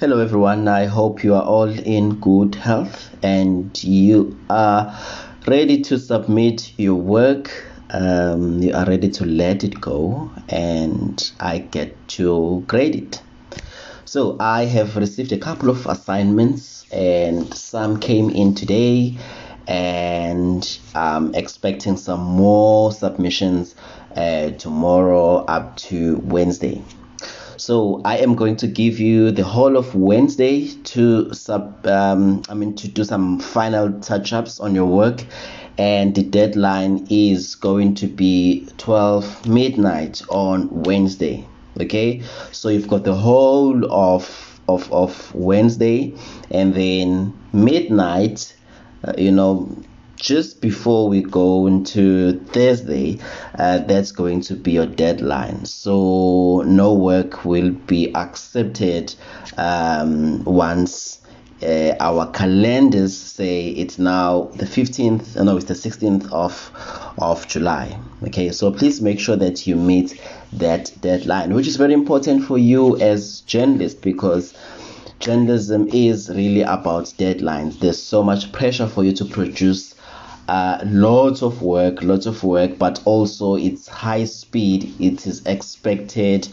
Hello, everyone. I hope you are all in good health and you are ready to submit your work. Um, you are ready to let it go, and I get to grade it. So, I have received a couple of assignments, and some came in today, and I'm expecting some more submissions uh, tomorrow up to Wednesday. So I am going to give you the whole of Wednesday to sub um, I mean to do some final touch-ups on your work and the deadline is going to be 12 midnight on Wednesday. Okay? So you've got the whole of of of Wednesday and then midnight uh, you know just before we go into Thursday, uh, that's going to be your deadline. So no work will be accepted um, once uh, our calendars say it's now the 15th, no, it's the 16th of of July. Okay, so please make sure that you meet that deadline, which is very important for you as journalists because journalism is really about deadlines. There's so much pressure for you to produce uh, lots of work, lots of work, but also it's high speed. It is expected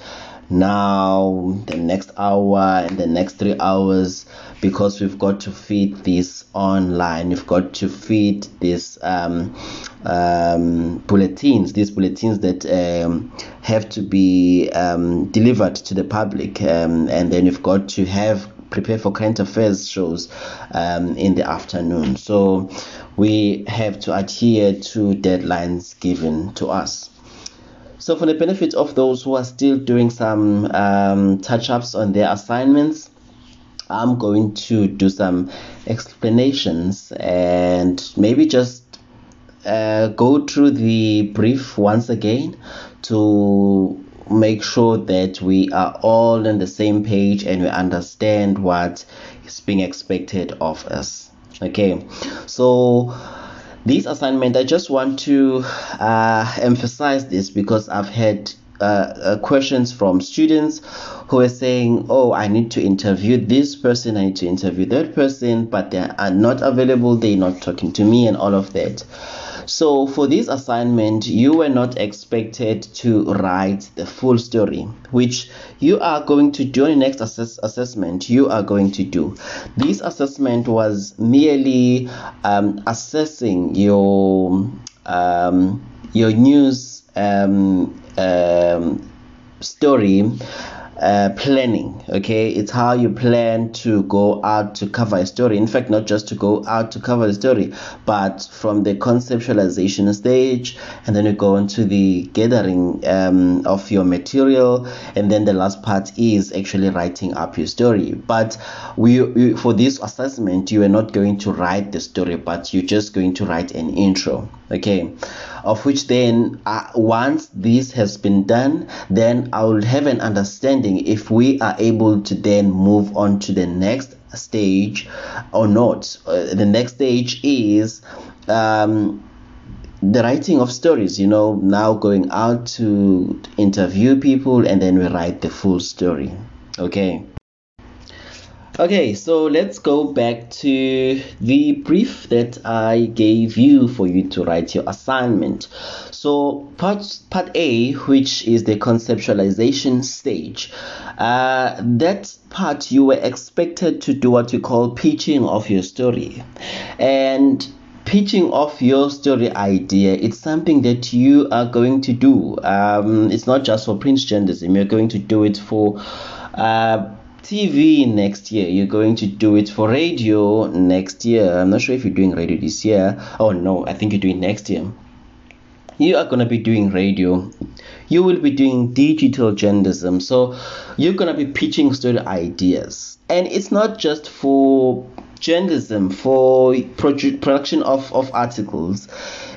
now, the next hour, and the next three hours, because we've got to feed this online. We've got to feed these um, um, bulletins, these bulletins that um, have to be um, delivered to the public, um, and then we've got to have prepare for current affairs shows um, in the afternoon. So we have to adhere to deadlines given to us. So, for the benefit of those who are still doing some um, touch ups on their assignments, I'm going to do some explanations and maybe just uh, go through the brief once again to make sure that we are all on the same page and we understand what is being expected of us okay so this assignment i just want to uh, emphasize this because i've had uh, uh, questions from students who are saying, Oh, I need to interview this person, I need to interview that person, but they are not available, they're not talking to me, and all of that. So, for this assignment, you were not expected to write the full story, which you are going to do in the next assess- assessment. You are going to do. This assessment was merely um, assessing your um, your news um, um, story uh, planning okay? It's how you plan to go out to cover a story. In fact not just to go out to cover the story but from the conceptualization stage and then you go into the gathering um, of your material and then the last part is actually writing up your story. But we, we for this assessment you are not going to write the story but you're just going to write an intro okay of which then uh, once this has been done then i will have an understanding if we are able to then move on to the next stage or not. Uh, the next stage is um, the writing of stories you know now going out to interview people and then we write the full story. Okay Okay, so let's go back to the brief that I gave you for you to write your assignment. So part part A, which is the conceptualization stage, uh, that part you were expected to do what you call pitching of your story, and pitching of your story idea it's something that you are going to do um, it's not just for print journalism you're going to do it for uh, TV next year. You're going to do it for radio next year. I'm not sure if you're doing radio this year. Oh no, I think you're doing next year. You are going to be doing radio. You will be doing digital journalism. So you're going to be pitching story ideas. And it's not just for journalism, for produ- production of, of articles.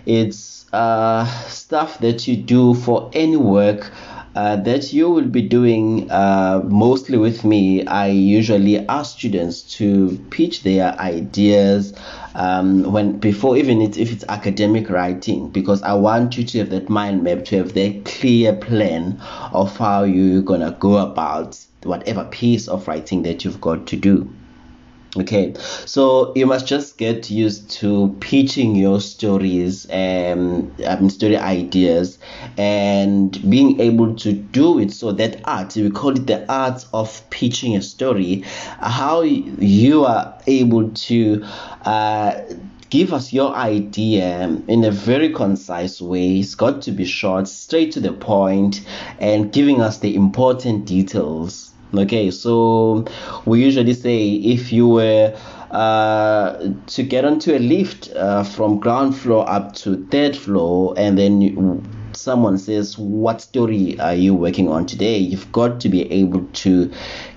It's uh, stuff that you do for any work uh, that you will be doing uh, mostly with me. I usually ask students to pitch their ideas um, when before even it, if it's academic writing because I want you to have that mind map to have that clear plan of how you're gonna go about whatever piece of writing that you've got to do okay so you must just get used to pitching your stories and um, story ideas and being able to do it so that art we call it the art of pitching a story how you are able to uh, give us your idea in a very concise way. It's got to be short, straight to the point, and giving us the important details okay so we usually say if you were uh, to get onto a lift uh, from ground floor up to third floor and then you, someone says what story are you working on today? You've got to be able to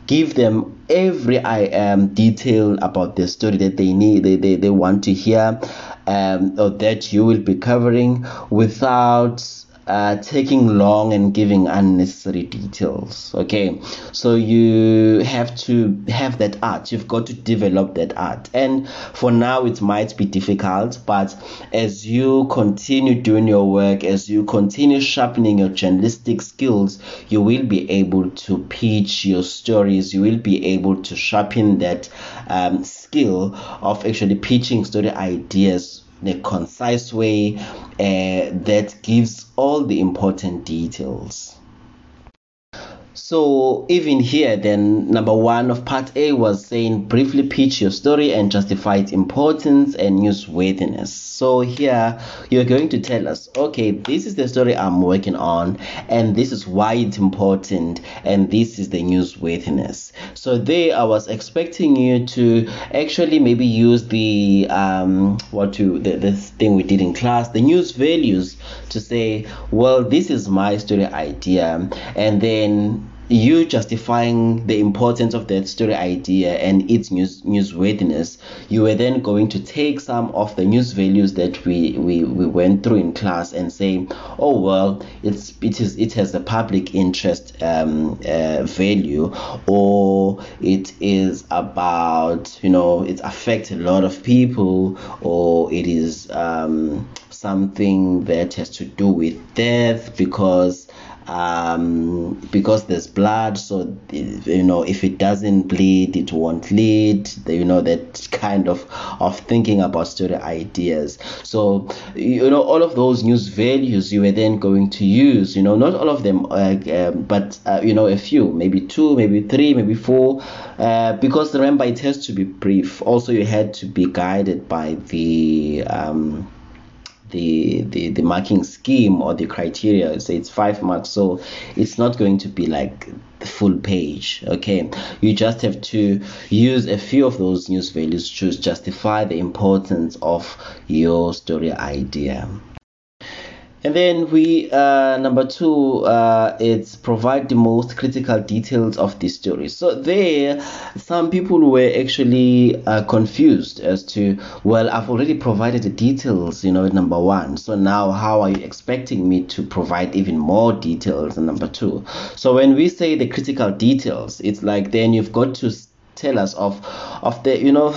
give them every I am um, detail about the story that they need they, they, they want to hear um, or that you will be covering without uh, taking long and giving unnecessary details okay? So you have to have that art. You've got to develop that art. And for now it might be difficult but as you continue doing your work as you continue sharpening your journalistic skills you will be able to pitch your stories. You will be able to sharpen that um, skill of actually pitching story ideas a concise way uh, that gives all the important details. So even here, then number one of part A was saying briefly pitch your story and justify its importance and newsworthiness. So here you're going to tell us, okay, this is the story I'm working on, and this is why it's important, and this is the newsworthiness. So there, I was expecting you to actually maybe use the um what to the this thing we did in class, the news values, to say, well, this is my story idea, and then you justifying the importance of that story idea and its news newsworthiness, you were then going to take some of the news values that we, we, we went through in class and say, oh well, it's it is it has a public interest um, uh, value, or it is about you know it affects a lot of people, or it is um, something that has to do with death because um, because there's blood so you know if it doesn't bleed it won't lead. You know that kind of of thinking about story ideas. So you know all of those news values you were then going to use you know not all of them uh, um, but uh, you know a few maybe two maybe three maybe four. Uh, because remember it has to be brief. Also you had to be guided by the um, the, the the marking scheme or the criteria. Say it's five marks. So it's not going to be like the full page okay? You just have to use a few of those news values to justify the importance of your story idea and then we uh, number two uh, it's provide the most critical details of the story. So there some people were actually uh, confused as to well i've already provided the details you know number one. So now how are you expecting me to provide even more details in number two? So when we say the critical details it's like then you've got to tell us of of the you know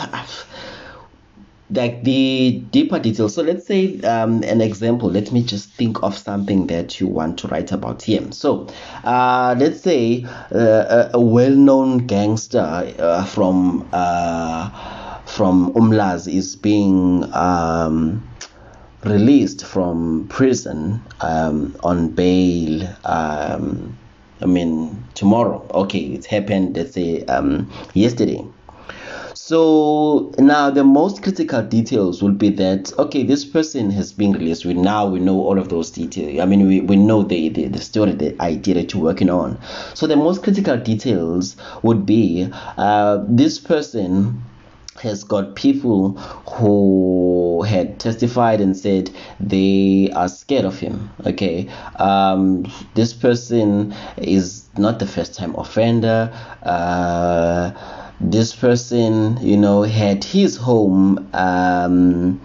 like the deeper details. So let's say um, an example. Let me just think of something that you want to write about here. So uh, let's say uh, a, well-known gangster uh, from uh, from Umlazi is being um, released from prison um, on bail. Um, I mean tomorrow. Okay, it happened. Let's say um, yesterday so now the most critical details will be that okay, this person has been released. We now we know all of those details. I mean, we, we know the, the the story, the idea that you're working on. So the most critical details would be uh, this person has got people who had testified and said they are scared of him okay um, this person is not the first time offender uh, this person, you know, had his home um,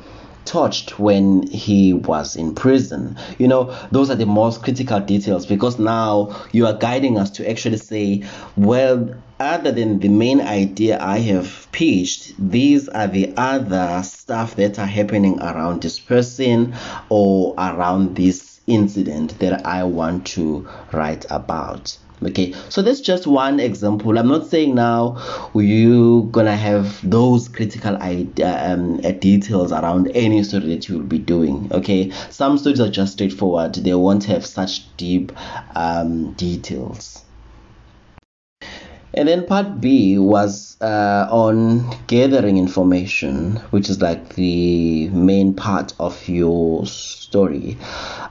touched when he was in prison. You know, those are the most critical details because now you are guiding us to actually say, well, other than the main idea I have pitched, these are the other stuff that are happening around this person or around this incident that I want to write about. Okay so that's just one example. I'm not saying now you gonna have those critical idea, um, uh, details around any story that you will be doing okay? Some stories are just straightforward. They won't have such deep um, details and then part B was uh, on gathering information, which is like the main part of your story,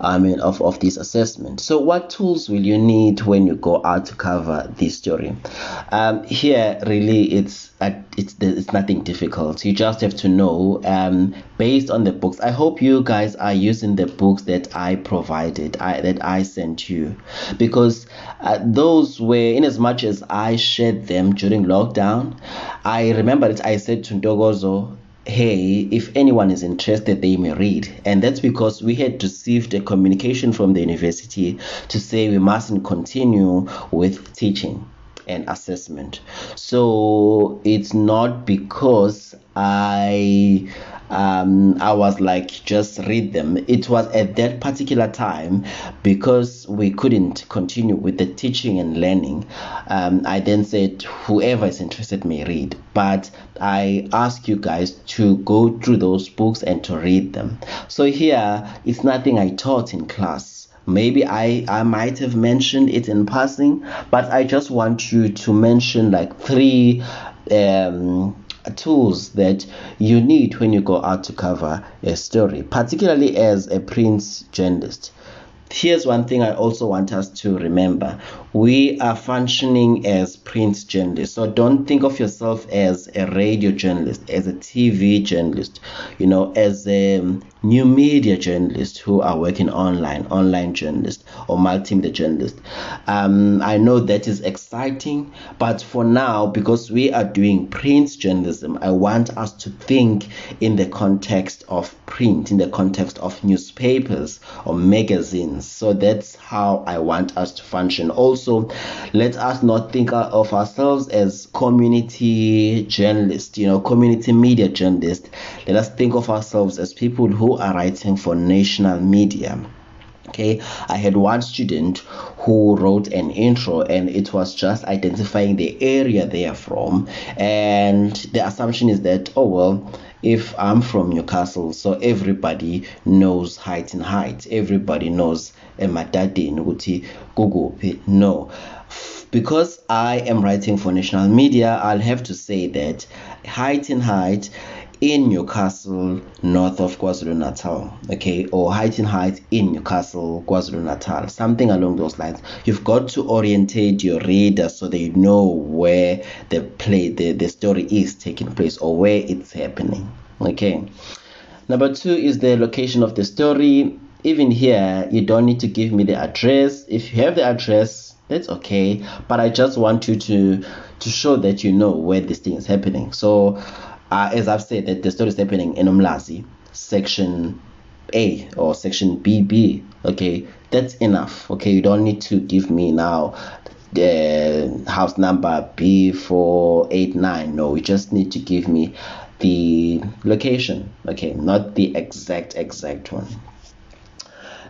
I mean, of, of this assessment. So, what tools will you need when you go out to cover this story? Um, here, really, it's it's it's nothing difficult. You just have to know um, based on the books. I hope you guys are using the books that I provided, I, that I sent you, because uh, those were in as much as I shared them during lockdown. I remember that I said to Ndogozo, hey, if anyone is interested, they may read. And that's because we had received a communication from the university to say we mustn't continue with teaching and assessment. So it's not because I um, I was like, just read them. It was at that particular time because we couldn't continue with the teaching and learning. Um, I then said, whoever is interested may read. But I ask you guys to go through those books and to read them. So here, it's nothing I taught in class maybe I, I might have mentioned it in passing but i just want you to mention like three um, tools that you need when you go out to cover a story, particularly as a print journalist. Here's one thing I also want us to remember. We are functioning as print journalists. So don't think of yourself as a radio journalist, as a TV journalist, you know, as a new media journalist who are working online, online journalists or multimedia journalists. Um, I know that is exciting, but for now, because we are doing print journalism, I want us to think in the context of print, in the context of newspapers or magazines. So that's how I want us to function. Also, let us not think of ourselves as community journalists, you know, community media journalists. Let us think of ourselves as people who are writing for national media okay i had one student who wrote an intro and it was just identifying the area they are from and the assumption is that oh well if i'm from newcastle so everybody knows height and height. Everybody knows emadadeni ukuthi kukuphi? No. Because i am writing for national media i'll have to say that height and height in Newcastle, north of KwaZulu Natal, okay, or Height in Height in Newcastle, KwaZulu Natal, something along those lines. You've got to orientate your reader so they know where the play, the, the story is taking place or where it's happening, okay. Number two is the location of the story. Even here, you don't need to give me the address. If you have the address, that's okay. But I just want you to to show that you know where this thing is happening. So uh, as I've said, that the story is happening in Umlazi, section A or section BB. Okay, that's enough. Okay, you don't need to give me now the house number B489. No, you just need to give me the location. Okay, not the exact exact one.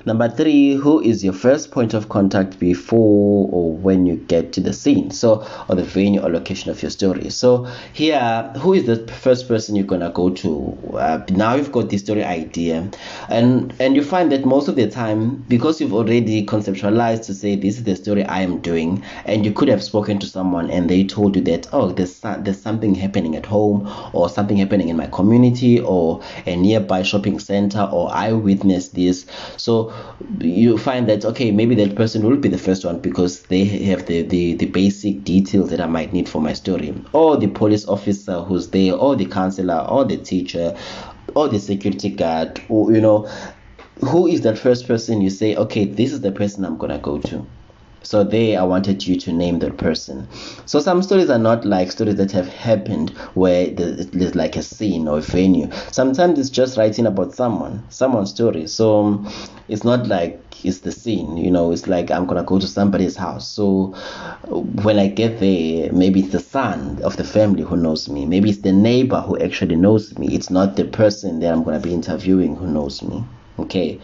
Number three, who is your first point of contact before or when you get to the scene? So, or the venue or location of your story. So, here, who is the first person you're gonna go to? Uh, now you've got the story idea, and and you find that most of the time, because you've already conceptualized to say this is the story I am doing, and you could have spoken to someone and they told you that oh, there's there's something happening at home or something happening in my community or a nearby shopping center or I witnessed this. So you find that okay maybe that person will be the first one because they have the, the the basic details that i might need for my story. Or the police officer who's there or the counselor or the teacher or the security guard or you know who is that first person you say okay this is the person i'm gonna go to so there, I wanted you to name the person. So some stories are not like stories that have happened where there's like a scene or a venue. Sometimes it's just writing about someone, someone's story. So um, it's not like it's the scene, you know. It's like I'm gonna go to somebody's house. So when I get there, maybe it's the son of the family who knows me. Maybe it's the neighbor who actually knows me. It's not the person that I'm gonna be interviewing who knows me. Okay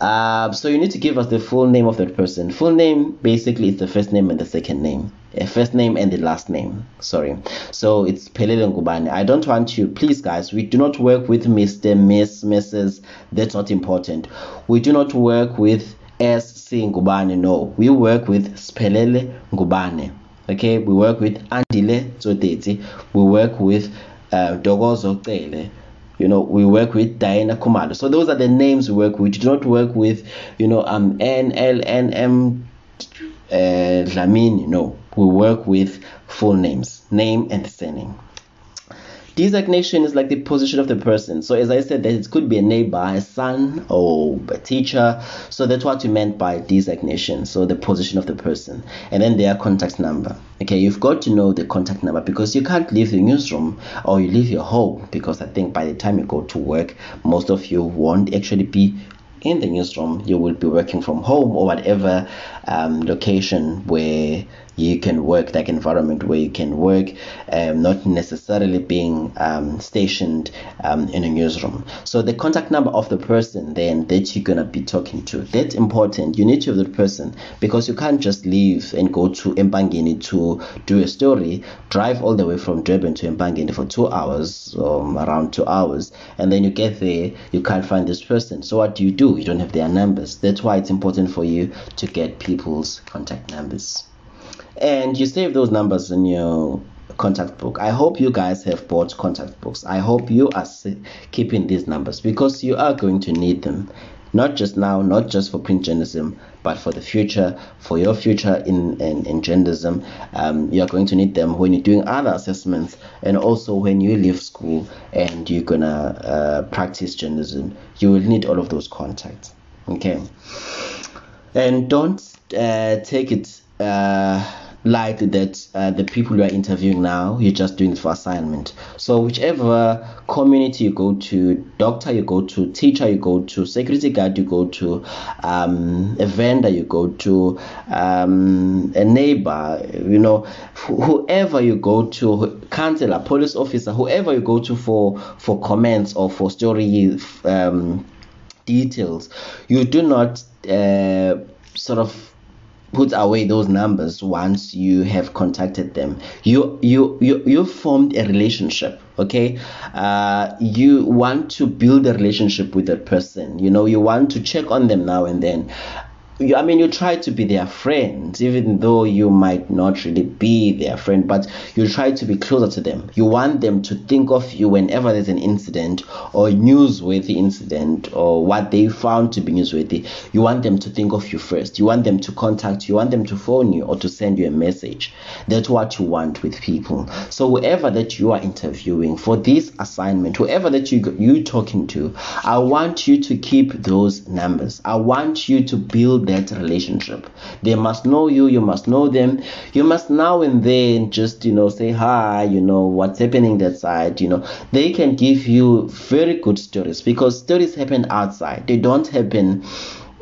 Uh, so you need to give us the full name of that person. Full name basically is the first name and the second name. A first name and the last name. Sorry. So it's Pelele Ngubane. I don't want you, please guys, we do not work with Mr., Miss, Mrs. That's not important. We do not work with SC Ngubane. No. We work with Siphelele Ngubane. Okay, we work with Andile Zoteti. We work with uh, Dogozo Tele you know we work with Diana Kumalo. So those are the names we work with. We do not work with you know um N L N M uh, Dlamini. No, we work with full names, name and surname. Designation is like the position of the person. So as I said, that it could be a neighbor, a son, or a teacher. So that's what we meant by designation. So the position of the person, and then their contact number. Okay, you've got to know the contact number because you can't leave the newsroom or you leave your home because I think by the time you go to work, most of you won't actually be in the newsroom. You will be working from home or whatever um, location where you can work, like environment where you can work, um, not necessarily being um, stationed um, in a newsroom. So the contact number of the person then that you're gonna be talking to, that's important. You need to have that person because you can't just leave and go to Empangeni to do a story, drive all the way from Durban to Empangeni for two hours, around two hours, and then you get there, you can't find this person. So what do you You don't have their numbers. That's why it's important for you to get people's contact numbers and you save those numbers in your contact book. I hope you guys have bought contact books. I hope you are keeping these numbers because you are going to need them. Not just now, not just for print journalism, but for the future, for your future in, in, in journalism. Um, you are going to need them when you're doing other assessments and also when you leave school and you're going to uh, practice journalism. You will need all of those contacts. Okay. And don't uh, take it. Uh, like that uh, the people you are interviewing now you're just doing it for assignment. So whichever community you go to doctor you go to teacher you go to security guard you go to um, a vendor you go to um, a neighbor you know whoever you go to counselor police officer whoever you go to for for comments or for story um, details you do not uh, sort of put away those numbers once you have contacted them. You you you you formed a relationship okay? Uh, you want to build a relationship with that person. You know you want to check on them now and then you, I mean, you try to be their friend, even though you might not really be their friend, but you try to be closer to them. You want them to think of you whenever there's an incident or newsworthy incident or what they found to be newsworthy. You want them to think of you first. You want them to contact you. You want them to phone you or to send you a message. That's what you want with people. So whoever that you are interviewing for this assignment, whoever that you you talking to, I want you to keep those numbers. I want you to build that relationship. They must know you, you must know them. You must now and then just, you know, say hi, you know, what's happening that side, you know. They can give you very good stories because stories happen outside. They don't happen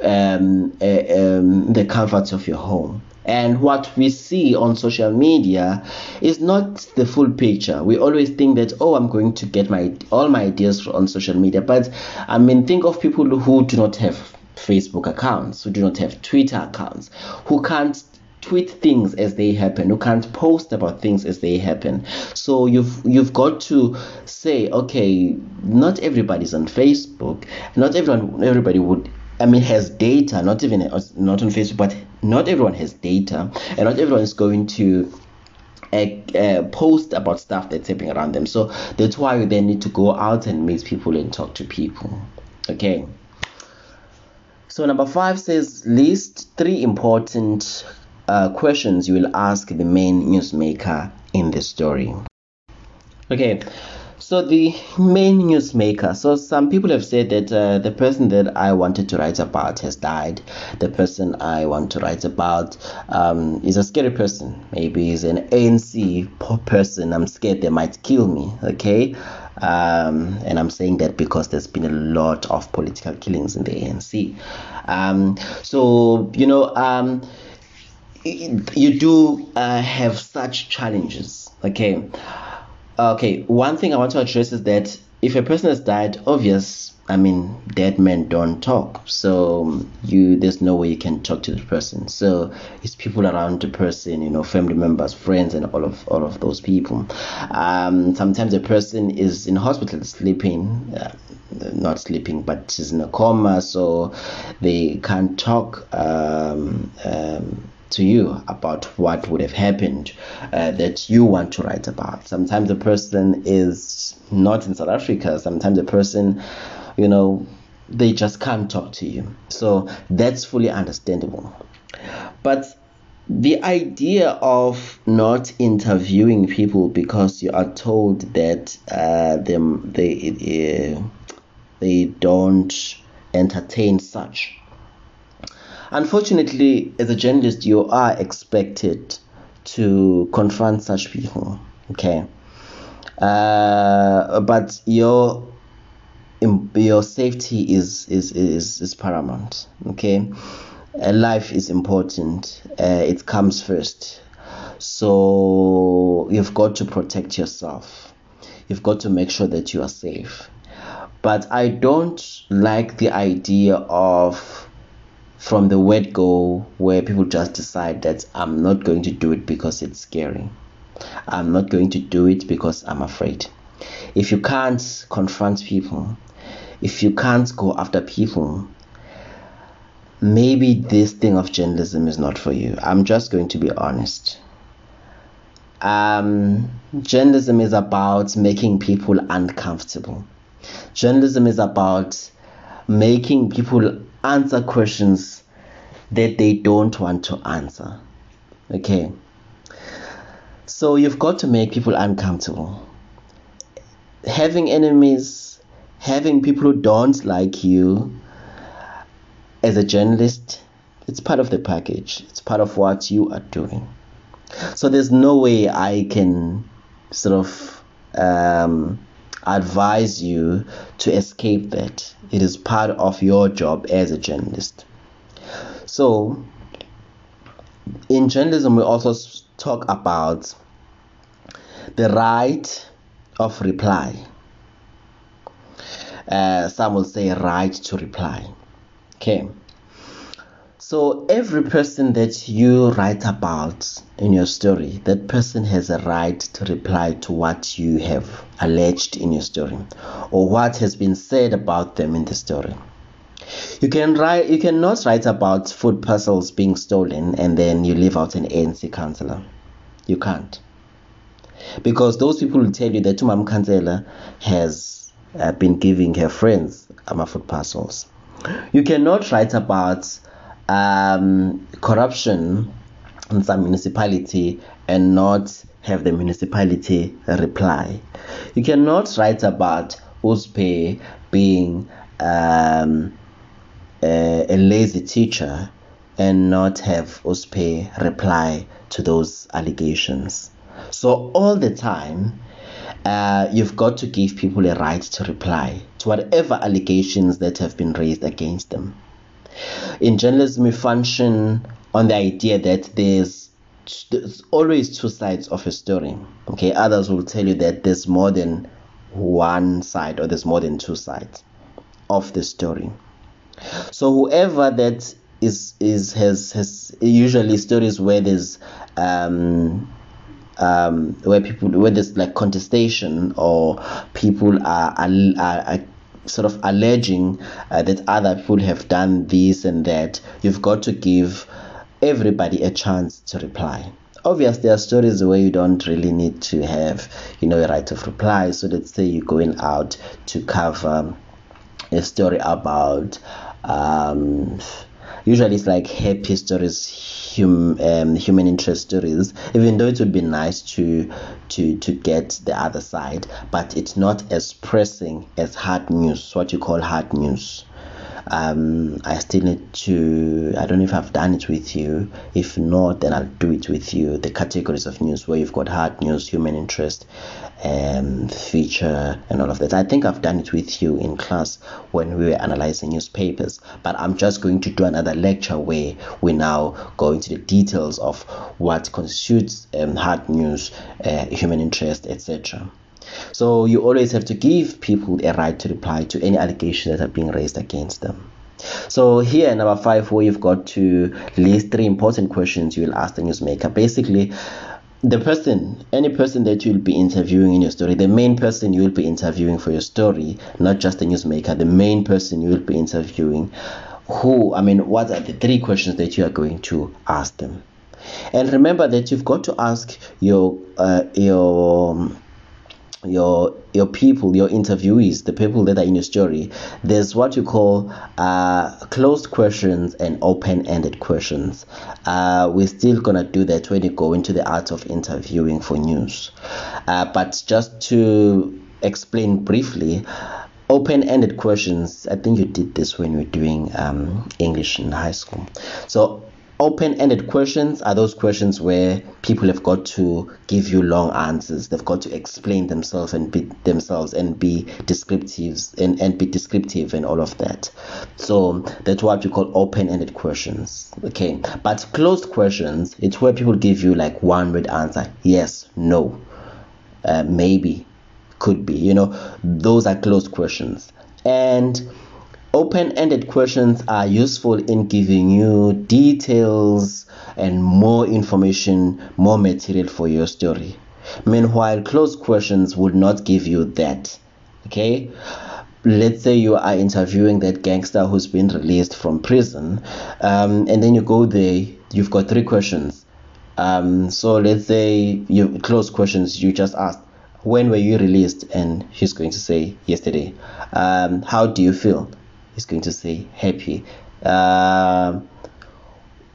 um, uh, um, the comforts of your home. And what we see on social media is not the full picture. We always think that, oh, I'm going to get my all my ideas on social media. But I mean, think of people who do not have Facebook accounts, who do not have Twitter accounts, who can't tweet things as they happen, who can't post about things as they happen. So you've you've got to say, okay, not everybody's on Facebook, not everyone everybody would I mean has data, not even not on Facebook, but not everyone has data, and not everyone is going to uh, uh, post about stuff that's happening around them. So that's why you then need to go out and meet people and talk to people. Okay. So number five says list three important uh, questions you will ask the main newsmaker in the story. Okay, so the main newsmaker. So some people have said that uh, the person that I wanted to write about has died. The person I want to write about um, is a scary person. Maybe he's an ANC person. I'm scared they might kill me. Okay. Um, and I'm saying that because there's been a lot of political killings in the ANC. Um, so, you know, um, you do uh, have such challenges. Okay. Okay, one thing I want to address is that if a person has died, obvious. I mean, dead men don't talk, so you there's no way you can talk to the person. So it's people around the person, you know, family members, friends, and all of all of those people. Um, sometimes a person is in hospital sleeping, uh, not sleeping, but is in a coma, so they can't talk. Um, um, to you about what would have happened uh, that you want to write about. Sometimes the person is not in South Africa, sometimes the person, you know, they just can't talk to you. So that's fully understandable. But the idea of not interviewing people because you are told that uh, them they uh, they don't entertain such Unfortunately, as a journalist, you are expected to confront such people. Okay, uh, but your your safety is is is, is paramount. Okay, uh, life is important. Uh, it comes first. So you've got to protect yourself. You've got to make sure that you are safe. But I don't like the idea of from the word go where people just decide that I'm not going to do it because it's scary. I'm not going to do it because I'm afraid. If you can't confront people, if you can't go after people, maybe this thing of journalism is not for you. I'm just going to be honest. Um, journalism is about making people uncomfortable. Journalism is about making people answer questions that they don't want to answer. Okay. So you've got to make people uncomfortable. Having enemies, having people who don't like you as a journalist, it's part of the package. It's part of what you are doing. So there's no way I can sort of um, advise you to escape that. It is part of your job as a journalist. So, in journalism, we also talk about the right of reply. Uh, some will say right to reply. Okay. So every person that you write about in your story, that person has a right to reply to what you have alleged in your story or what has been said about them in the story. You can write you cannot write about food parcels being stolen and then you leave out an ANC councillor. You can't. Because those people will tell you that Tumam Councillor has uh, been giving her friends um, food parcels. You cannot write about um, corruption in some municipality and not have the municipality reply. You cannot write about USPE being um, a, a, lazy teacher and not have USPE reply to those allegations. So all the time, uh, you've got to give people a right to reply to whatever allegations that have been raised against them. In journalism, we function on the idea that there's there's always two sides of a story. Okay, others will tell you that there's more than one side or there's more than two sides of the story. So whoever that is is has has usually stories where there's um um where people where there's like contestation or people are are, are sort of alleging uh, that other people have done this and that, you've got to give everybody a chance to reply. Obviously, there are stories where you don't really need to have, you know, a right of reply. So let's say you're going out to cover a story about um, usually it's like happy stories hum, um, human interest stories even though it would be nice to to to get the other side but it's not as pressing as hard news what you call hard news um, I still need to. I don't know if I've done it with you. If not, then I'll do it with you. The categories of news where you've got hard news, human interest, um, feature, and all of that. I think I've done it with you in class when we were analyzing newspapers. But I'm just going to do another lecture where we now go into the details of what constitutes um, hard news, uh, human interest, etc. So you always have to give people a right to reply to any allegations that are being raised against them. So here number five, where you've got to list three important questions you will ask the newsmaker. Basically, the person, any person that you'll be interviewing in your story, the main person you will be interviewing for your story, not just the newsmaker, the main person you will be interviewing, who, I mean, what are the three questions that you are going to ask them? And remember that you've got to ask your uh, your your your people, your interviewees, the people that are in your story, there's what you call uh, closed questions and open-ended questions. Uh, we're still gonna do that when you go into the art of interviewing for news. Uh, but just to explain briefly, open-ended questions. I think you did this when you were doing um, English in high school. So open-ended questions are those questions where people have got to give you long answers. They've got to explain themselves and be themselves and be descriptive and, and be descriptive and all of that. So that's what we call open-ended questions okay? But closed questions it's where people give you like one word answer yes no uh, maybe could be you know? Those are closed questions. And Open-ended questions are useful in giving you details and more information, more material for your story. Meanwhile, closed questions would not give you that. Okay? Let's say you are interviewing that gangster who's been released from prison, um, and then you go there, you've got three questions. Um, so let's say you close questions, you just ask, when were you released? And he's going to say, yesterday. Um, how do you feel? Is going to say happy. Uh,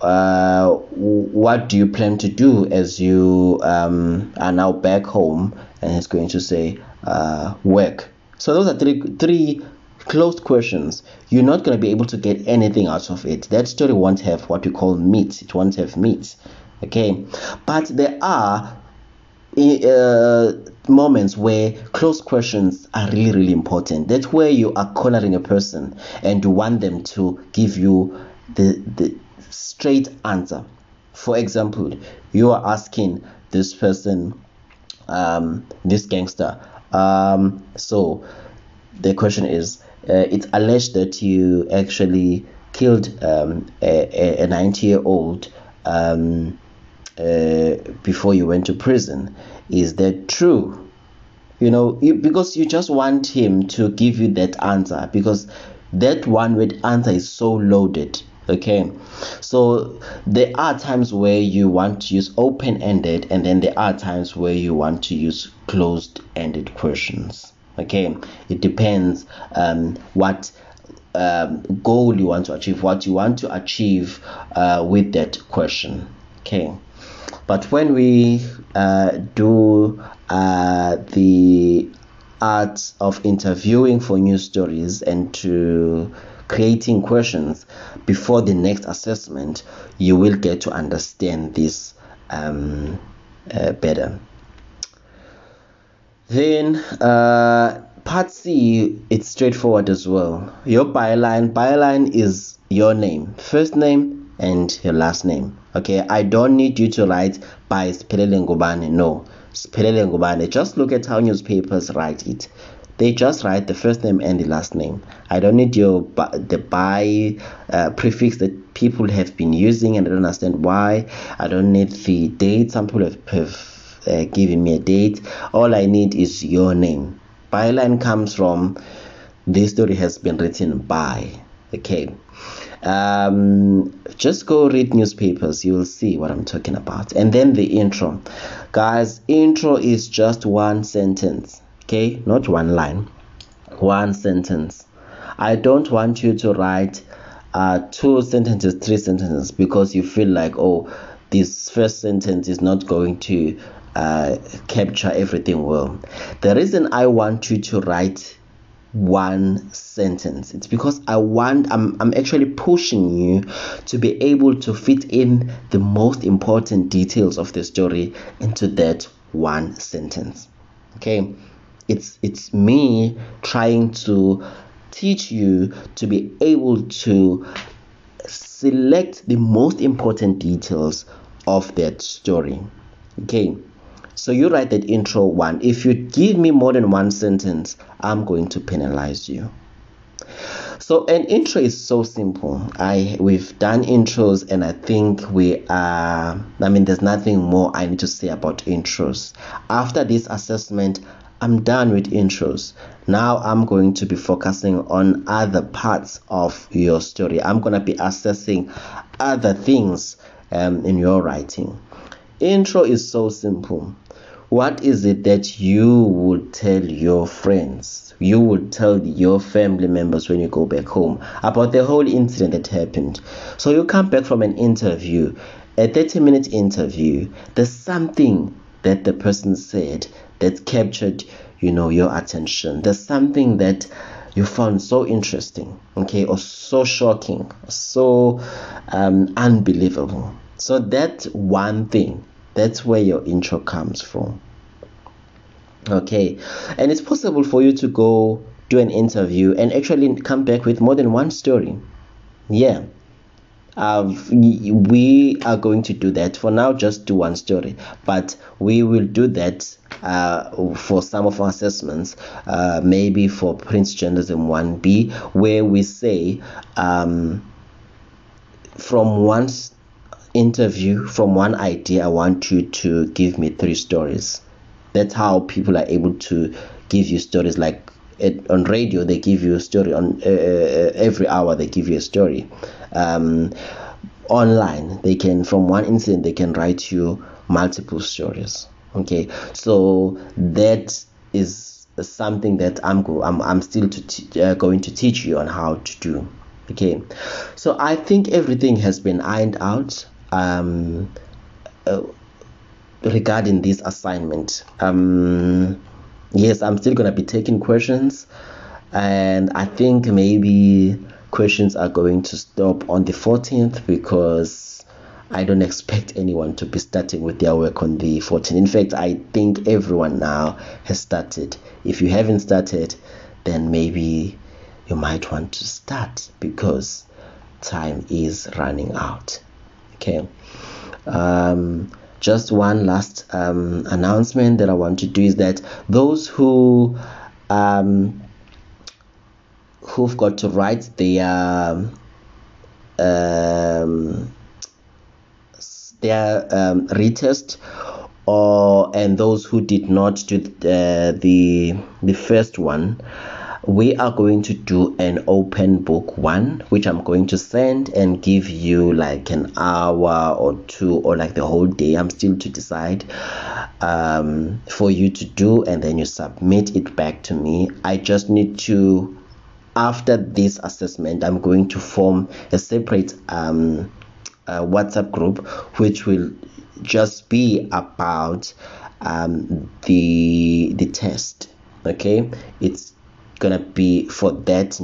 uh, what do you plan to do as you um, are now back home? And he's going to say uh, work. So those are three three closed questions. You're not going to be able to get anything out of it. That story won't have what we call meat. It won't have meat. Okay, but there are uh, moments where close questions are really really important. That's where you are cornering a person and you want them to give you the the straight answer. For example you are asking this person um, this gangster um, so the question is uh, it's alleged that you actually killed um, a 90 year old um, uh, before you went to prison. Is that true? You know, you, because you just want him to give you that answer because that one word answer is so loaded. Okay, so there are times where you want to use open ended, and then there are times where you want to use closed ended questions. Okay, it depends um, what um, goal you want to achieve, what you want to achieve uh, with that question. Okay. But when we uh, do uh, the art of interviewing for news stories and to creating questions before the next assessment, you will get to understand this um, uh, better. Then uh, part C, it's straightforward as well. Your byline, byline is your name, first name and your last name. Okay i don't need you to write by Siphelele Ngubane no. Siphelele Ngubane just look at how newspapers write it. They just write the first name and the last name. I don't need your the by uh, prefix that people have been using and i don't understand why. I don't need the date. Some people have, have uh, given me a date. All i need is your name. Byline comes from this story has been written by okay um, just go read newspapers. You'll see what i'm talking about. And then the intro. Guys intro is just one sentence. Okay? Not one line. One sentence. I don't want you to write uh, two sentences three sentences because you feel like oh this first sentence is not going to uh, capture everything well. The reason i want you to write one sentence. It's because i want I'm, I'm actually pushing you to be able to fit in the most important details of the story into that one sentence. Okay? It's it's me trying to teach you to be able to select the most important details of that story. Okay So you write that intro one. If you give me more than one sentence, I'm going to penalize you. So an intro is so simple. I we've done intros and I think we are I mean there's nothing more I need to say about intros. After this assessment, I'm done with intros. Now I'm going to be focusing on other parts of your story. I'm going to be assessing other things um, in your writing. Intro is so simple. What is it that you would tell your friends? You would tell your family members when you go back home about the whole incident that happened. So you come back from an interview, a 30 minute interview, there's something that the person said that captured, you know, your attention. There's something that you found so interesting, okay, or so shocking, so um, unbelievable. So that one thing that's where your intro comes from. Okay, and it's possible for you to go do an interview and actually come back with more than one story. Yeah, uh, we are going to do that for now just do one story but we will do that uh, for some of our assessments uh, maybe for print journalism 1b where we say um, from one interview from one idea i want you to give me three stories. That's how people are able to give you stories like it, on radio they give you a story on uh, uh, every hour they give you a story. Um, online they can from one incident they can write you multiple stories. Okay so that is something that i'm go i'm, I'm still to uh, going to teach you on how to do. Okay so i think everything has been ironed out um, uh, regarding this assignment. Um, yes i'm still going to be taking questions and i think maybe questions are going to stop on the 14th because i don't expect anyone to be starting with their work on the 14th in fact i think everyone now has started. If you haven't started then maybe you might want to start because time is running out okay um, just one last um, announcement that i want to do is that those who um, who've got to write their um, their um, retest or and those who did not do uh, the the first one we are going to do an open book one which i'm going to send and give you like an hour or two or like the whole day i'm still to decide um, for you to do and then you submit it back to me. I just need to after this assessment i'm going to form a separate um, whatsapp group which will just be about um, the the test okay? It's gonna be for that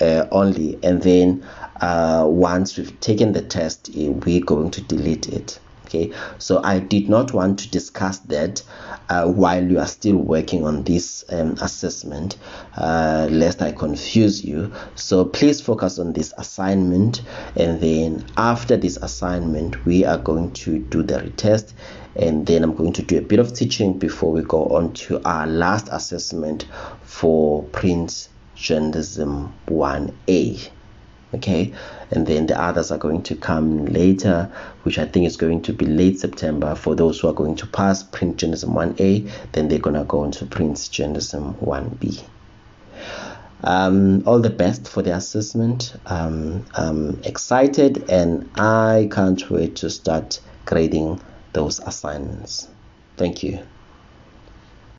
uh, only. And then uh, once we've taken the test eh, we're going to delete it okay? So i did not want to discuss that uh, while you are still working on this um, assessment uh, lest i confuse you. So please focus on this assignment and then after this assignment we are going to do the retest and then i'm going to do a bit of teaching before we go on to our last assessment for Print journalism 1a okay? And then the others are going to come later which i think is going to be late september. For those who are going to pass print journalism 1a then they're going to go into print journalism 1b um, all the best for the assessment. Um, i'm excited and i can't wait to start grading those assignments. Thank you